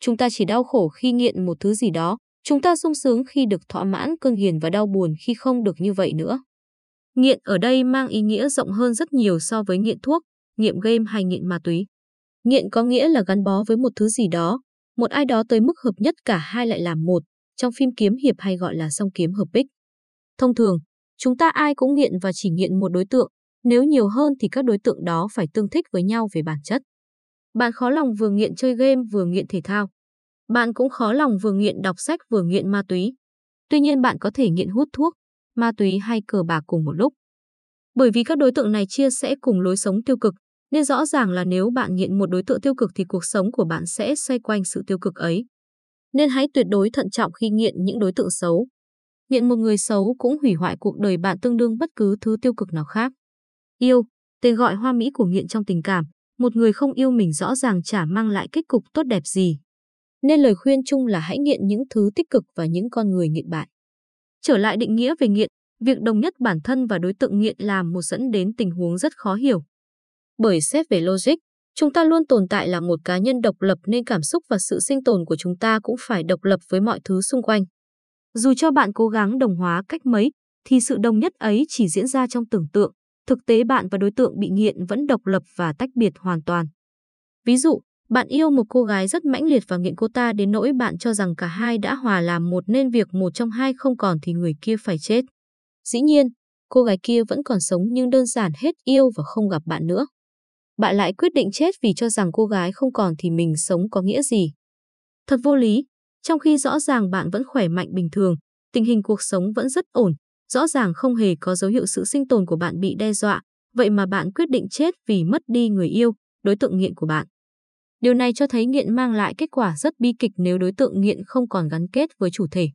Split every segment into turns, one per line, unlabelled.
chúng ta chỉ đau khổ khi nghiện một thứ gì đó, chúng ta sung sướng khi được thỏa mãn cơn hiền và đau buồn khi không được như vậy nữa. Nghiện ở đây mang ý nghĩa rộng hơn rất nhiều so với nghiện thuốc, nghiện game hay nghiện ma túy. Nghiện có nghĩa là gắn bó với một thứ gì đó, một ai đó tới mức hợp nhất cả hai lại làm một, trong phim kiếm hiệp hay gọi là song kiếm hợp bích. Thông thường, chúng ta ai cũng nghiện và chỉ nghiện một đối tượng, nếu nhiều hơn thì các đối tượng đó phải tương thích với nhau về bản chất. Bạn khó lòng vừa nghiện chơi game vừa nghiện thể thao. Bạn cũng khó lòng vừa nghiện đọc sách vừa nghiện ma túy. Tuy nhiên bạn có thể nghiện hút thuốc, ma túy hay cờ bạc cùng một lúc. Bởi vì các đối tượng này chia sẻ cùng lối sống tiêu cực, nên rõ ràng là nếu bạn nghiện một đối tượng tiêu cực thì cuộc sống của bạn sẽ xoay quanh sự tiêu cực ấy. Nên hãy tuyệt đối thận trọng khi nghiện những đối tượng xấu. Nghiện một người xấu cũng hủy hoại cuộc đời bạn tương đương bất cứ thứ tiêu cực nào khác. Yêu, tên gọi hoa mỹ của nghiện trong tình cảm, một người không yêu mình rõ ràng chả mang lại kết cục tốt đẹp gì. Nên lời khuyên chung là hãy nghiện những thứ tích cực và những con người nghiện bại. Trở lại định nghĩa về nghiện, việc đồng nhất bản thân và đối tượng nghiện làm một dẫn đến tình huống rất khó hiểu. Bởi xét về logic, chúng ta luôn tồn tại là một cá nhân độc lập nên cảm xúc và sự sinh tồn của chúng ta cũng phải độc lập với mọi thứ xung quanh. Dù cho bạn cố gắng đồng hóa cách mấy, thì sự đồng nhất ấy chỉ diễn ra trong tưởng tượng, thực tế bạn và đối tượng bị nghiện vẫn độc lập và tách biệt hoàn toàn. Ví dụ, bạn yêu một cô gái rất mãnh liệt và nghiện cô ta đến nỗi bạn cho rằng cả hai đã hòa làm một nên việc một trong hai không còn thì người kia phải chết. Dĩ nhiên, cô gái kia vẫn còn sống nhưng đơn giản hết yêu và không gặp bạn nữa. Bạn lại quyết định chết vì cho rằng cô gái không còn thì mình sống có nghĩa gì. Thật vô lý, trong khi rõ ràng bạn vẫn khỏe mạnh bình thường, tình hình cuộc sống vẫn rất ổn, rõ ràng không hề có dấu hiệu sự sinh tồn của bạn bị đe dọa, vậy mà bạn quyết định chết vì mất đi người yêu, đối tượng nghiện của bạn. Điều này cho thấy nghiện mang lại kết quả rất bi kịch nếu đối tượng nghiện không còn gắn kết với chủ thể.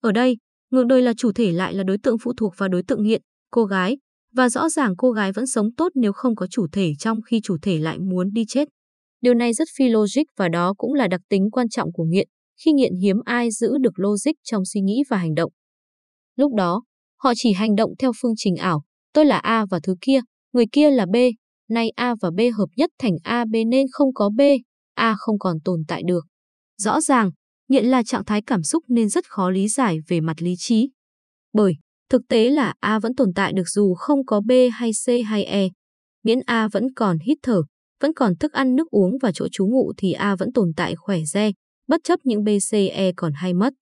Ở đây, ngược đời là chủ thể lại là đối tượng phụ thuộc vào đối tượng nghiện, cô gái, và rõ ràng cô gái vẫn sống tốt nếu không có chủ thể trong khi chủ thể lại muốn đi chết. Điều này rất phi logic và đó cũng là đặc tính quan trọng của nghiện, khi nghiện hiếm ai giữ được logic trong suy nghĩ và hành động. Lúc đó, họ chỉ hành động theo phương trình ảo, tôi là A và thứ kia, người kia là B, nay A và B hợp nhất thành A B nên không có B, A không còn tồn tại được. Rõ ràng, nghiện là trạng thái cảm xúc nên rất khó lý giải về mặt lý trí. Bởi, thực tế là A vẫn tồn tại được dù không có B hay C hay E. Miễn A vẫn còn hít thở, vẫn còn thức ăn nước uống và chỗ trú ngụ thì A vẫn tồn tại khỏe re, bất chấp những B, C, E còn hay mất.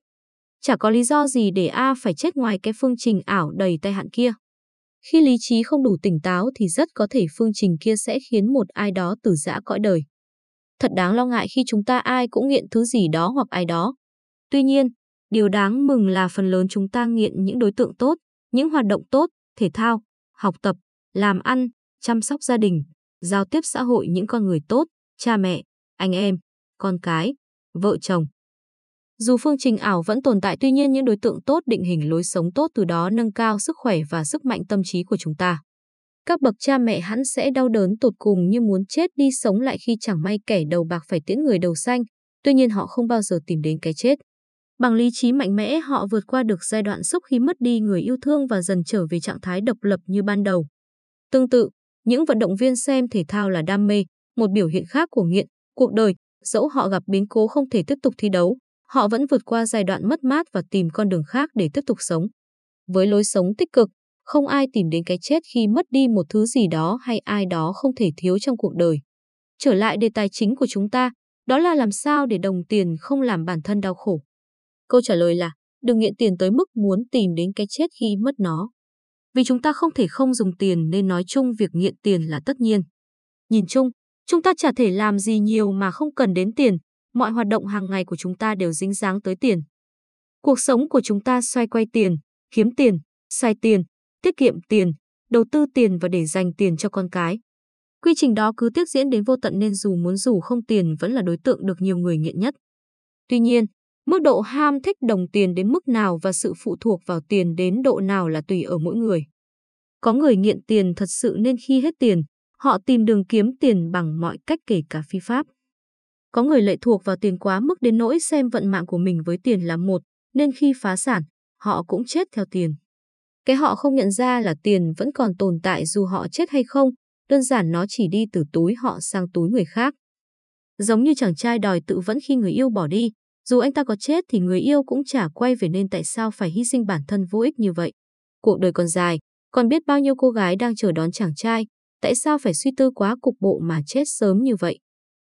Chả có lý do gì để A phải chết ngoài cái phương trình ảo đầy tai hạn kia. Khi lý trí không đủ tỉnh táo thì rất có thể phương trình kia sẽ khiến một ai đó tử giã cõi đời. Thật đáng lo ngại khi chúng ta ai cũng nghiện thứ gì đó hoặc ai đó. Tuy nhiên, điều đáng mừng là phần lớn chúng ta nghiện những đối tượng tốt, những hoạt động tốt, thể thao, học tập, làm ăn, chăm sóc gia đình, giao tiếp xã hội những con người tốt, cha mẹ, anh em, con cái, vợ chồng. Dù phương trình ảo vẫn tồn tại tuy nhiên những đối tượng tốt định hình lối sống tốt từ đó nâng cao sức khỏe và sức mạnh tâm trí của chúng ta. Các bậc cha mẹ hắn sẽ đau đớn tột cùng như muốn chết đi sống lại khi chẳng may kẻ đầu bạc phải tiễn người đầu xanh, tuy nhiên họ không bao giờ tìm đến cái chết. Bằng lý trí mạnh mẽ họ vượt qua được giai đoạn xúc khi mất đi người yêu thương và dần trở về trạng thái độc lập như ban đầu. Tương tự, những vận động viên xem thể thao là đam mê, một biểu hiện khác của nghiện, cuộc đời, dẫu họ gặp biến cố không thể tiếp tục thi đấu, họ vẫn vượt qua giai đoạn mất mát và tìm con đường khác để tiếp tục sống. Với lối sống tích cực, không ai tìm đến cái chết khi mất đi một thứ gì đó hay ai đó không thể thiếu trong cuộc đời. Trở lại đề tài chính của chúng ta, đó là làm sao để đồng tiền không làm bản thân đau khổ. Câu trả lời là đừng nghiện tiền tới mức muốn tìm đến cái chết khi mất nó. Vì chúng ta không thể không dùng tiền nên nói chung việc nghiện tiền là tất nhiên. Nhìn chung, chúng ta chả thể làm gì nhiều mà không cần đến tiền, mọi hoạt động hàng ngày của chúng ta đều dính dáng tới tiền. Cuộc sống của chúng ta xoay quay tiền, kiếm tiền, xài tiền, tiết kiệm tiền, đầu tư tiền và để dành tiền cho con cái. Quy trình đó cứ tiếp diễn đến vô tận nên dù muốn dù không tiền vẫn là đối tượng được nhiều người nghiện nhất. Tuy nhiên, mức độ ham thích đồng tiền đến mức nào và sự phụ thuộc vào tiền đến độ nào là tùy ở mỗi người. Có người nghiện tiền thật sự nên khi hết tiền, họ tìm đường kiếm tiền bằng mọi cách kể cả phi pháp. Có người lệ thuộc vào tiền quá mức đến nỗi xem vận mạng của mình với tiền là một, nên khi phá sản, họ cũng chết theo tiền. Cái họ không nhận ra là tiền vẫn còn tồn tại dù họ chết hay không, đơn giản nó chỉ đi từ túi họ sang túi người khác. Giống như chàng trai đòi tự vẫn khi người yêu bỏ đi, dù anh ta có chết thì người yêu cũng chả quay về nên tại sao phải hy sinh bản thân vô ích như vậy. Cuộc đời còn dài, còn biết bao nhiêu cô gái đang chờ đón chàng trai, tại sao phải suy tư quá cục bộ mà chết sớm như vậy.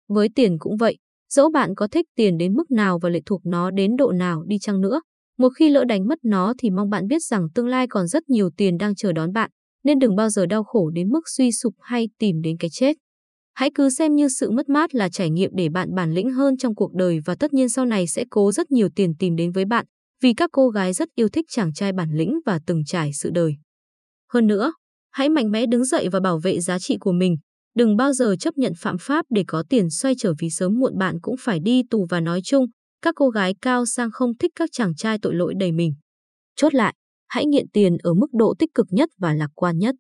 Với tiền cũng vậy, dẫu bạn có thích tiền đến mức nào và lệ thuộc nó đến độ nào đi chăng nữa, một khi lỡ đánh mất nó thì mong bạn biết rằng tương lai còn rất nhiều tiền đang chờ đón bạn, nên đừng bao giờ đau khổ đến mức suy sụp hay tìm đến cái chết. Hãy cứ xem như sự mất mát là trải nghiệm để bạn bản lĩnh hơn trong cuộc đời và tất nhiên sau này sẽ cố rất nhiều tiền tìm đến với bạn, vì các cô gái rất yêu thích chàng trai bản lĩnh và từng trải sự đời. Hơn nữa, hãy mạnh mẽ đứng dậy và bảo vệ giá trị của mình, đừng bao giờ chấp nhận phạm pháp để có tiền xoay trở vì sớm muộn bạn cũng phải đi tù và nói chung, các cô gái cao sang không thích các chàng trai tội lỗi đầy mình. Chốt lại, hãy nghiện tiền ở mức độ tích cực nhất và lạc quan nhất.